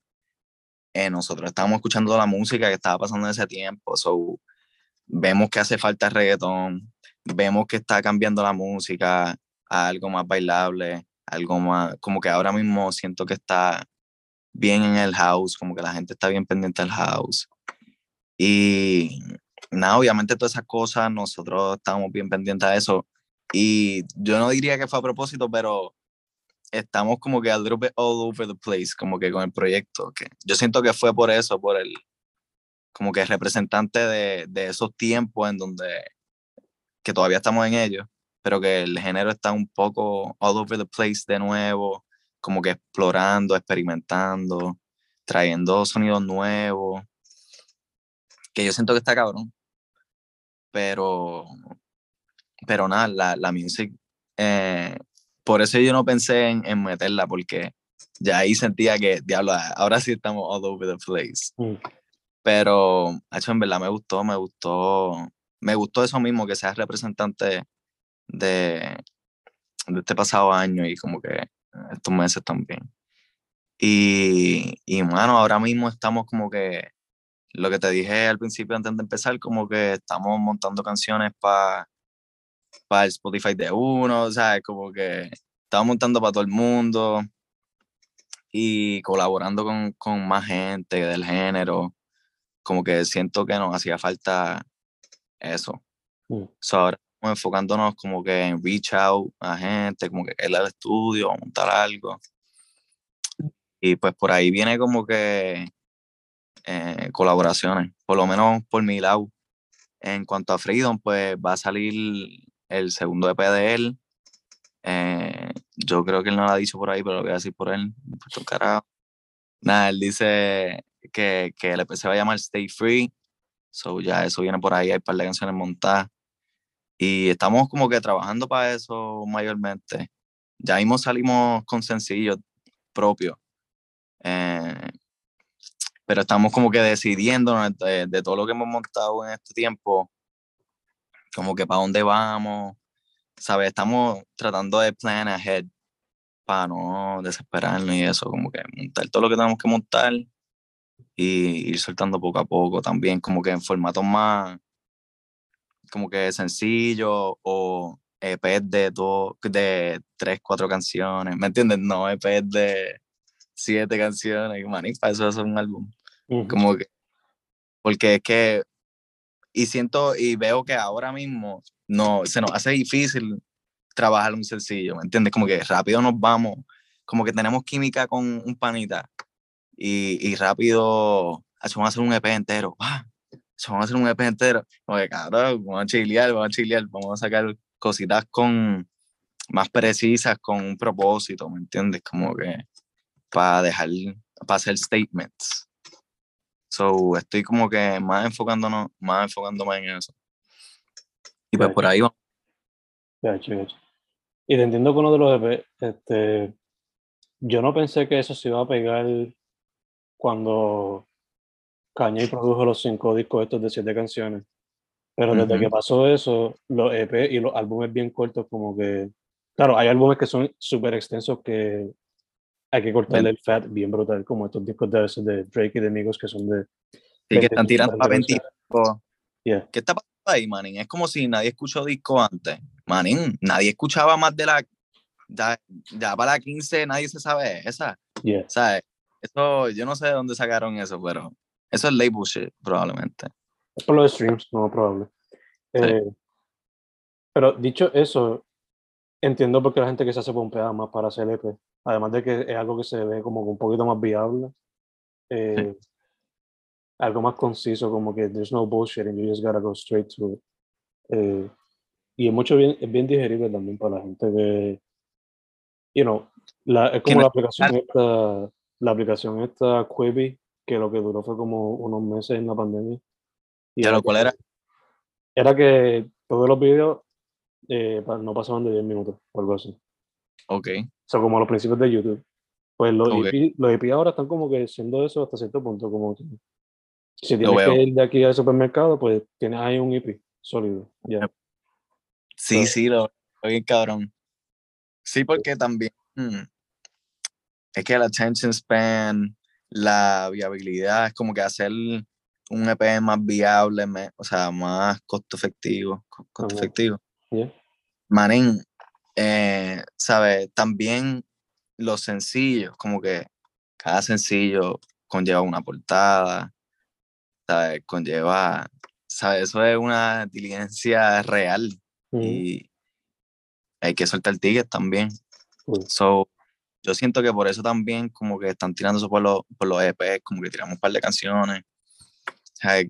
eh, nosotros estábamos escuchando la música que estaba pasando en ese tiempo. Vemos que hace falta reggaetón, vemos que está cambiando la música a algo más bailable, algo más, como que ahora mismo siento que está bien en el house, como que la gente está bien pendiente del house. Y nada, obviamente todas esas cosas, nosotros estamos bien pendientes de eso. Y yo no diría que fue a propósito, pero estamos como que a little bit all over the place, como que con el proyecto. Que yo siento que fue por eso, por el, como que representante de, de esos tiempos en donde, que todavía estamos en ellos, pero que el género está un poco all over the place de nuevo, como que explorando, experimentando, trayendo sonidos nuevos, que yo siento que está cabrón. Pero, pero nada, la, la music, eh, por eso yo no pensé en, en meterla, porque ya ahí sentía que, diablo, ahora sí estamos all over the place. mm, Pero, hecho, en verdad me gustó, me gustó, me gustó eso mismo, que seas representante de, de este pasado año y como que estos meses también. Y, y, mano, ahora mismo estamos como que, lo que te dije al principio antes de empezar, como que estamos montando canciones para para el Spotify de uno, o sea, como que estamos montando para todo el mundo y colaborando con, con más gente del género, como que siento que nos hacía falta eso. mm, So, ahora enfocándonos como que en reach out a gente, como que ir al estudio, montar algo. Y pues por ahí viene como que eh, colaboraciones, por lo menos por mi lado. En cuanto a Freedom, pues va a salir el segundo EP de él. Eh, yo creo que él no lo ha dicho por ahí, pero lo voy a decir por él. Nada, él dice que, que el EP se va a llamar Stay Free. So ya eso viene por ahí, hay un par de canciones montadas. Y estamos como que trabajando para eso mayormente. Ya mismo salimos con sencillos propios. Eh, pero estamos como que decidiendo de, de, todo lo que hemos montado en este tiempo, como que para dónde vamos, ¿sabes? Estamos tratando de plan ahead para no desesperarnos y eso, como que montar todo lo que tenemos que montar y ir soltando poco a poco también, como que en formatos más, como que sencillo o EPs de, dos, de tres, cuatro canciones, ¿me entiendes? No EPs de siete canciones, man, y para eso es un álbum. mm -hmm. Como que, porque es que, y siento y veo que ahora mismo no, se nos hace difícil trabajar un sencillo, ¿me entiendes? Como que rápido nos vamos, como que tenemos química con un panita y, y rápido, vamos a hacer un EP entero, ¡Ah! Vamos a hacer un EP entero, como que cabrón, vamos a chilear, vamos a chilear, vamos a sacar cositas con más precisas, con un propósito, ¿me entiendes? Como que para dejar, para hacer statements. So, estoy como que más enfocándonos, más enfocándome en eso. Y pues por ahí vamos. Y te entiendo con uno de los EP, este, yo no pensé que eso se iba a pegar cuando Kanye produjo los cinco discos estos de siete canciones. Pero desde que Ujú. pasó eso, los EP y los álbumes bien cortos, como que. Claro, hay álbumes que son súper extensos que hay que cortarle el fat bien brutal, como estos discos de, de Drake y de Migos que son de. Sí, que están 25, tirando a 30 20. canciones. Yeah. ¿Qué está pasando ahí, manín? Es como si nadie escuchó disco antes. Manín, nadie escuchaba más de la... Ya, ya para la 15 nadie se sabe esa. Yeah. ¿Sabes? Eso, yo no sé de dónde sacaron eso, pero eso es label shit, probablemente. Es por los streams, no probable. Eh, pero dicho eso, entiendo por qué la gente que se hace pompea más para hacer EP. Además de que es algo que se ve como un poquito más viable. eh, Algo más conciso, como que there's no bullshit and you just gotta go straight to it. Eh, y es mucho bien, es bien digerible también para la gente que, you know, la, es como la aplicación esta, la aplicación esta Quibi, que lo que duró fue como unos meses en la pandemia. Y Ya lo cual era. Era que todos los videos eh, no pasaban de 10 minutos o algo así. Ok. O sea, como a los principios de YouTube. Pues los, Ok. EP, los EP ahora están como que siendo eso hasta cierto punto. Como que si tienes que ir de aquí al supermercado, pues tienes ahí un EP sólido. Ya. Sí, So- sí, lo lo bien cabrón. Sí, porque también mm, es que el attention span, la viabilidad, es como que hacer un EP más viable, me- o sea, más costo efectivo, co- costo efectivo. Ya. Manín, eh, ¿sabes? También los sencillos, como que cada sencillo conlleva una portada, ¿sabes? Conlleva, ¿sabes? Eso es una diligencia real y hay que soltar tickets también. So, yo siento que por eso también como que están tirando eso por los, por los EP, como que tiramos un par de canciones.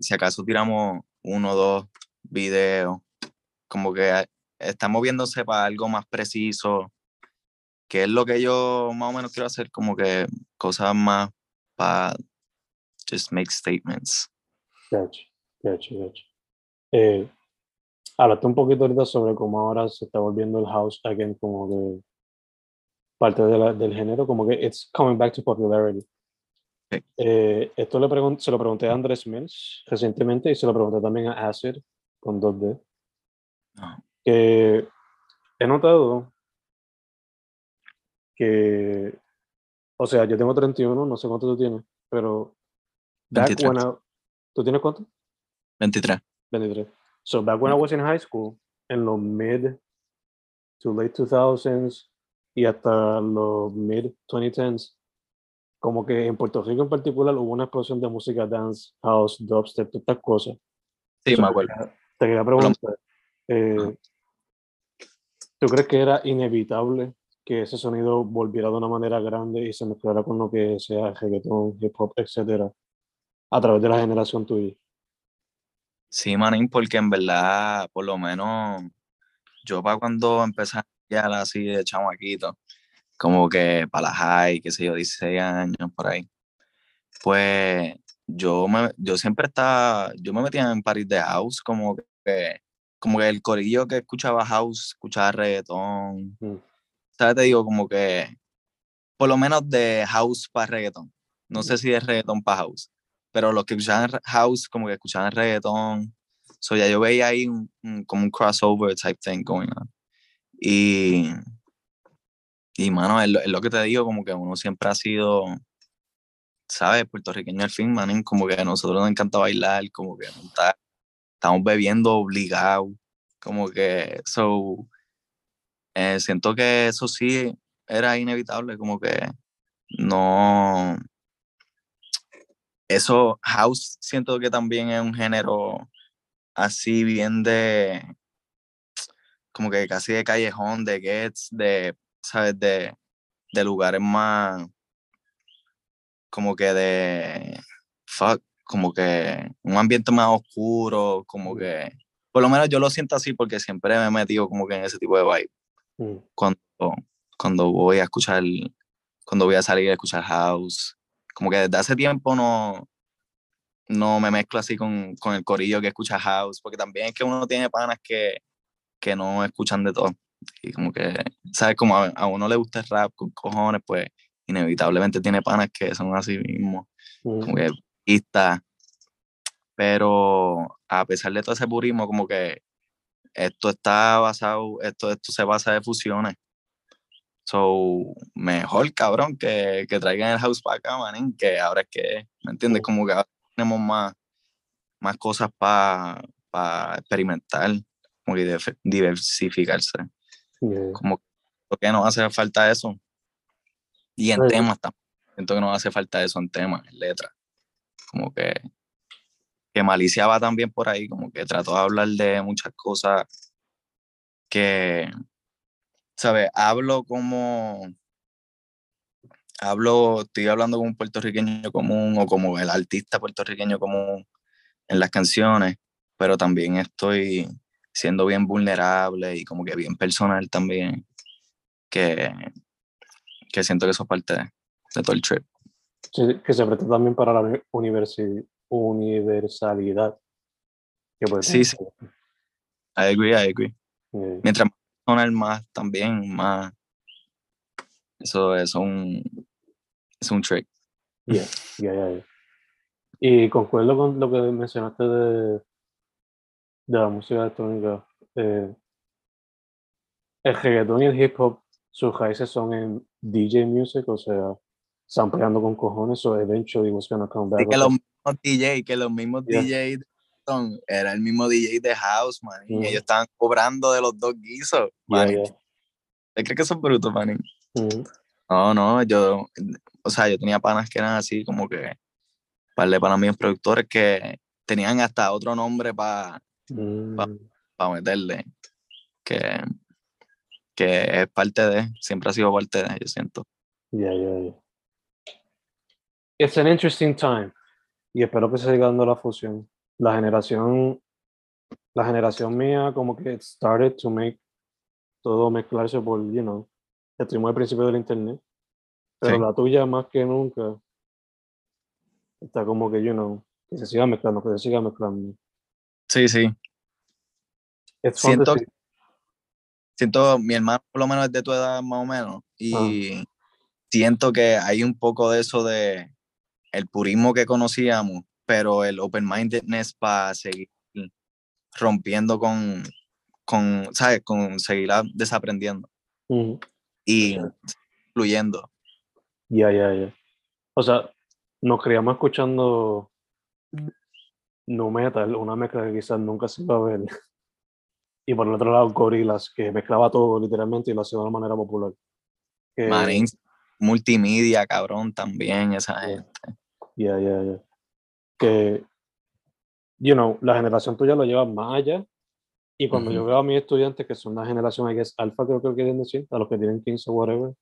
Si acaso tiramos uno o dos videos, como que estamos moviéndose para algo más preciso, que es lo que yo más o menos quiero hacer, como que cosas más para just make statements. Gotcha, gotcha, gotcha. Eh, hablaste un poquito ahorita sobre cómo ahora se está volviendo el house again como que parte de la- del género, como que it's coming back to popularity. Sí. Eh, esto le se lo pregunté a Andrés Mills recientemente y se lo pregunté también a Acid con 2D, No. que he notado que, o sea, yo tengo 31, no sé cuánto tú tienes, pero back 23. when I- ¿tú tienes cuánto? 23. 23. So back when I was in high school, en los mid to late 2000s y hasta los mid 2010s, como que en Puerto Rico en particular hubo una explosión de música dance, house, dubstep, todas estas cosas. Sí, So, me te acuerdo. Te quería preguntar, eh, ¿tú crees que era inevitable que ese sonido volviera de una manera grande y se mezclara con lo que sea reggaetón, hip hop, etcétera, a través de la generación tuya? Sí, manín, porque en verdad, por lo menos, yo para cuando empecé a así de chamaquito, como que para la high, qué sé yo, 16 años por ahí, pues yo me, yo siempre estaba, yo me metía en parties de house, como que, como que el corillo que escuchaba house, escuchaba reggaetón, Mm. ¿sabes? Te digo, como que, por lo menos de house para reggaetón, no sé si de reggaetón para house, pero los que escuchaban house, como que escuchaban reggaetón, so ya yo veía ahí un- un- como un crossover type thing going on. Y, y mano, es lo, que te digo, como que uno siempre ha sido, ¿sabes? Puertorriqueño al fin, man, como que a nosotros nos encanta bailar, como que montar, estamos bebiendo obligado, como que, so, eh, siento que eso sí era inevitable, como que no, eso, house, siento que también es un género así bien de, como que casi de callejón, de gets, de, ¿sabes? De, de lugares más, como que de, fuck, como que un ambiente más oscuro, como que, por lo menos yo lo siento así porque siempre me he metido como que en ese tipo de vibe Mm. cuando, cuando voy a escuchar, cuando voy a salir a escuchar house. Como que desde hace tiempo no, no me mezclo así con, con el corillo que escucha house, porque también es que uno tiene panas que, que no escuchan de todo. Y como que, ¿sabes? Como a, uno le gusta el rap con cojones, pues inevitablemente tiene panas que son así mismo, como que está Pero a pesar de todo ese purismo, como que esto está basado, esto, esto se basa de fusiones. So, mejor, cabrón, que, que traigan el house para acá, man, que ahora es que, ¿me entiendes? Como que ahora tenemos más, más cosas para experimentar, como que diversificarse. Como que nos hace falta eso. Y en temas también. Siento que nos hace falta eso en temas, en letras. Como que, que Malicia va también por ahí, como que trató de hablar de muchas cosas que, ¿sabes? Hablo como, hablo, estoy hablando como un puertorriqueño común o como el artista puertorriqueño común en las canciones, pero también estoy siendo bien vulnerable y como que bien personal también, que, que siento que eso es parte de, todo el trip. Sí, que se presta también para la universalidad. sí, sí. I agree, I agree. Mientras más personal, más también, más. Eso es un. Es un trick. Yeah, yeah, yeah. Y concuerdo con lo que mencionaste de, de la música electrónica. Eh, el reggaetón y el hip hop, sus raíces son en DJ music, o sea, sampleando con cojones, o eventually was gonna come back. Y que los mismos DJ, que los mismos DJ son, era el mismo DJ de House, man, y ellos estaban cobrando de los dos guisos, man. ¿Te crees que son brutos, man? No, no, yo, o sea, yo tenía panas que eran así como que, para panas míos productores que tenían hasta otro nombre para para mm. meterle. Que, que es parte de, siempre ha sido parte de, yo siento. Ya, ya, ya. It's an interesting time. Y espero que se siga dando la fusión. La generación, la generación mía como que started to make todo mezclarse por, you know, estuvimos al principio del internet. Pero la tuya más que nunca está como que, you know, que se siga mezclando, que se siga mezclando. Sí, sí. siento, siento, mi hermano por lo menos es de tu edad más o menos, y ah. siento que hay un poco de eso de el purismo que conocíamos, pero el open-mindedness para seguir rompiendo con, con, ¿sabes? Con seguir desaprendiendo y fluyendo. Ya, ya, ya. O sea, nos criamos escuchando no metal, una mezcla que quizás nunca se iba a ver. Y por el otro lado, Gorillaz, que mezclaba todo literalmente y lo hacía de una manera popular. Que... multimedia, cabrón, también, esa gente. Ya, ya, ya. Que, you know, la generación tuya lo lleva más allá. Y cuando yo veo a mis estudiantes, que son la generación, I guess, alfa, creo que quieren decir, a los que tienen 15 o whatever,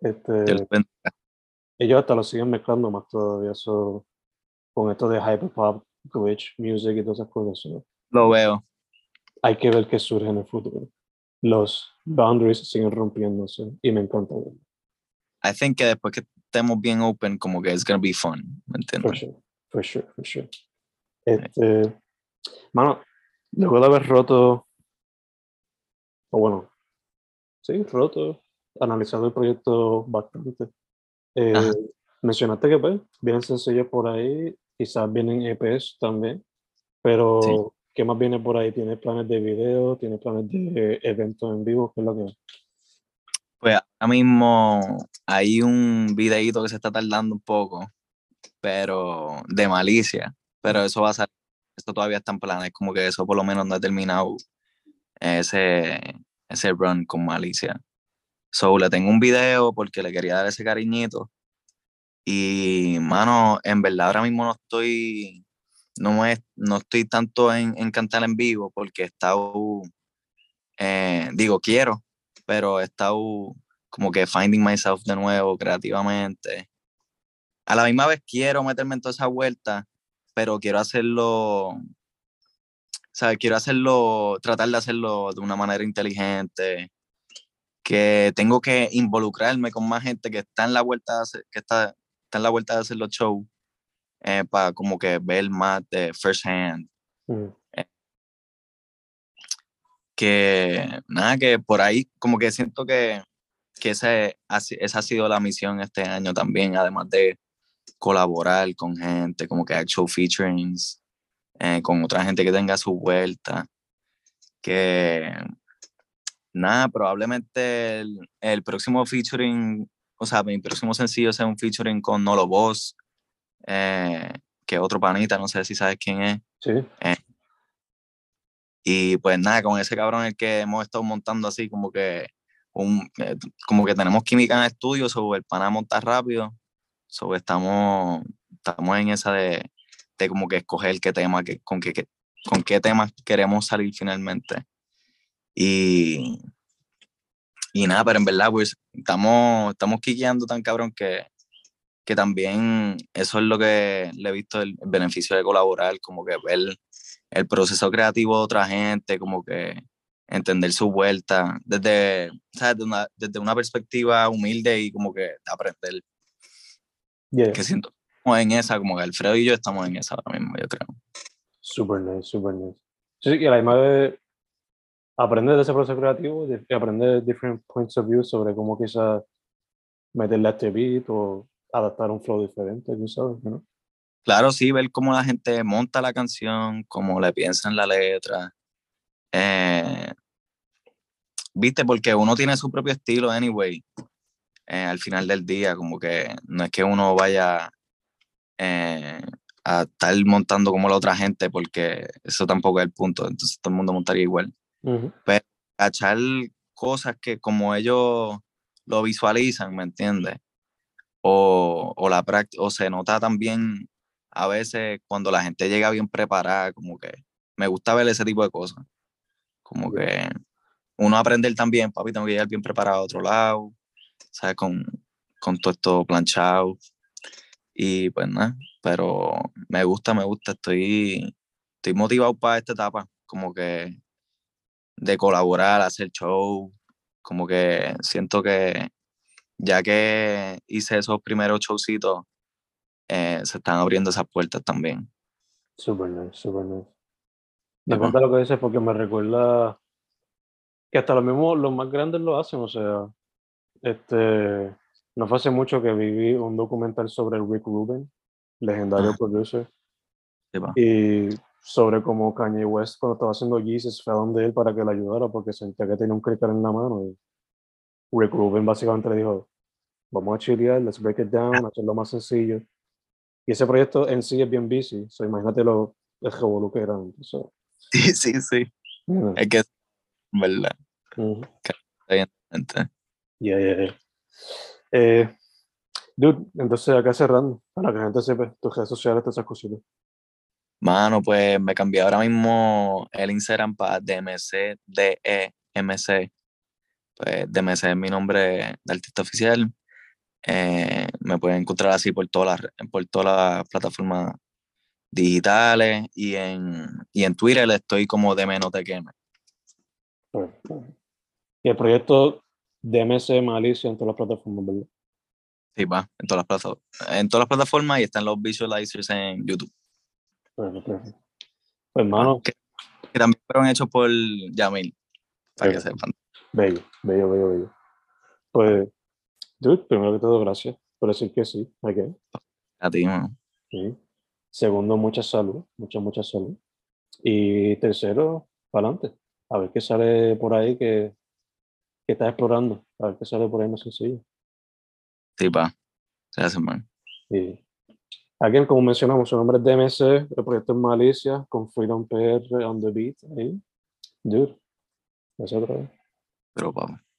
este, ellos hasta lo siguen mezclando más todavía. So, con esto de hyperpop, glitch music y todas esas cosas. Lo veo. Hay que ver qué surge en el futuro. Los boundaries siguen rompiéndose y me encanta verlo. I think que después que estemos bien open, como que es gonna be fun, ¿me entiendes? For sure, for sure, for sure. Este, mano, luego de haber roto, o bueno, sí, roto, analizado el proyecto bastante. Eh, mencionaste que pues, vienen sencillos por ahí, quizás vienen EPs también, pero ¿qué más viene por ahí? ¿Tiene planes de video? ¿Tiene planes de eventos en vivo? ¿Qué es lo que Pues ahora mismo hay un videíto que se está tardando un poco, pero de malicia, pero eso va a ser, esto todavía está en planes, como que eso por lo menos no ha terminado ese, ese run con malicia. So, le tengo un video porque le quería dar ese cariñito y, mano, en verdad ahora mismo no estoy, no, es, no estoy tanto en, en cantar en vivo porque he estado, eh, digo, quiero, pero he estado como que finding myself de nuevo creativamente. A la misma vez quiero meterme en toda esa vuelta, pero quiero hacerlo, sea, quiero hacerlo, tratar de hacerlo de una manera inteligente, que tengo que involucrarme con más gente que está en la vuelta, que está, está en la vuelta de hacer los shows eh, para como que ver más de first hand. Mm. Eh, que nada, que por ahí como que siento que, que ese, esa ha sido la misión este año también, además de colaborar con gente, como que actual featurings, eh, con otra gente que tenga su vuelta, que nada, probablemente el, el, próximo featuring, o sea, mi próximo sencillo sea un featuring con Nolo Boss, eh, que otro panita, no sé si sabes quién es. Sí. Eh, y pues nada, con ese cabrón el que hemos estado montando así como que un, eh, como que tenemos química en el estudio, sobre el pana monta rápido, sobre estamos, estamos en esa de, de como que escoger qué tema, que, con, qué, con qué temas queremos salir finalmente. Y, y nada, pero en verdad, pues estamos, estamos quiqueando tan cabrón que, que también eso es lo que le he visto el, beneficio de colaborar, como que ver el proceso creativo de otra gente, como que entender su vuelta desde, Desde, una, desde una perspectiva humilde y como que aprender. Que siento en esa, como que Alfredo y yo estamos en esa ahora mismo, yo creo. Super nice, super nice. Sí, y además de aprender de ese proceso creativo, de aprender different points of view sobre cómo quizás meterle a este beat o adaptar un flow diferente, tú sabes. Claro, sí, ver cómo la gente monta la canción, cómo le piensa en la letra. Eh, Viste, porque uno tiene su propio estilo, anyway, eh, al final del día, como que no es que uno vaya eh, a estar montando como la otra gente, porque eso tampoco es el punto, entonces todo el mundo montaría igual. Pero echar cosas que como ellos lo visualizan, ¿me entiendes? O, o, la o se nota también a veces cuando la gente llega bien preparada, como que me gusta ver ese tipo de cosas. Como que uno aprender también, papi, tengo que llegar bien preparado a otro lado, ¿sabes? Con, con todo esto planchado. Y pues nada, pero me gusta, me gusta, estoy, estoy motivado para esta etapa, como que de colaborar, hacer show, como que siento que ya que hice esos primeros showcitos, eh, se están abriendo esas puertas también. Súper nice, súper nice. Me encanta lo que dices porque me recuerda que hasta los mismos, los más grandes lo hacen, o sea, este, no fue hace mucho que viví un documental sobre Rick Rubin, legendario producer, y sobre cómo Kanye West cuando estaba haciendo Jesus fue a donde él para que le ayudara porque sentía que tenía un cricket en la mano y Rick Rubin básicamente le dijo, vamos a chilear, let's break it down, hacerlo más sencillo. Y ese proyecto en sí es bien busy, so imagínate lo el revolú que era. Sí, sí, sí. Es que ¿verdad? Uh Ya, ya, ya. Eh, dude, entonces acá cerrando, para que la gente sepa tus redes sociales, todas esas cositas. Mano, pues me cambié ahora mismo el Instagram para DMC, DEMC. Pues DMC es mi nombre de artista oficial. Eh, me pueden encontrar así por todas las, por todas las plataformas digitales y en, y en Twitter estoy como DMNOTQM. Y el proyecto DMC Malicia en todas las plataformas, ¿verdad? Sí, va, en todas las plataformas. En todas las plataformas y están los visualizers en YouTube. Pues, hermano. Que, también fueron hechos por Yamil, para que sepan. Bello, bello, bello, bello. Pues, dude, primero que todo, gracias por decir que sí. Okay. A ti, mano. Sí. Segundo, mucha salud, mucha, mucha salud. Y tercero, para adelante a ver qué sale por ahí que, que estás explorando, a ver qué sale por ahí más sencillo. Sí, va. Se hace mal. Aquí, como mencionamos, su nombre es DMC, el proyecto es Malicia, con Freedom PR on the beat ahí. Dude, eso otra vez. Pero vamos.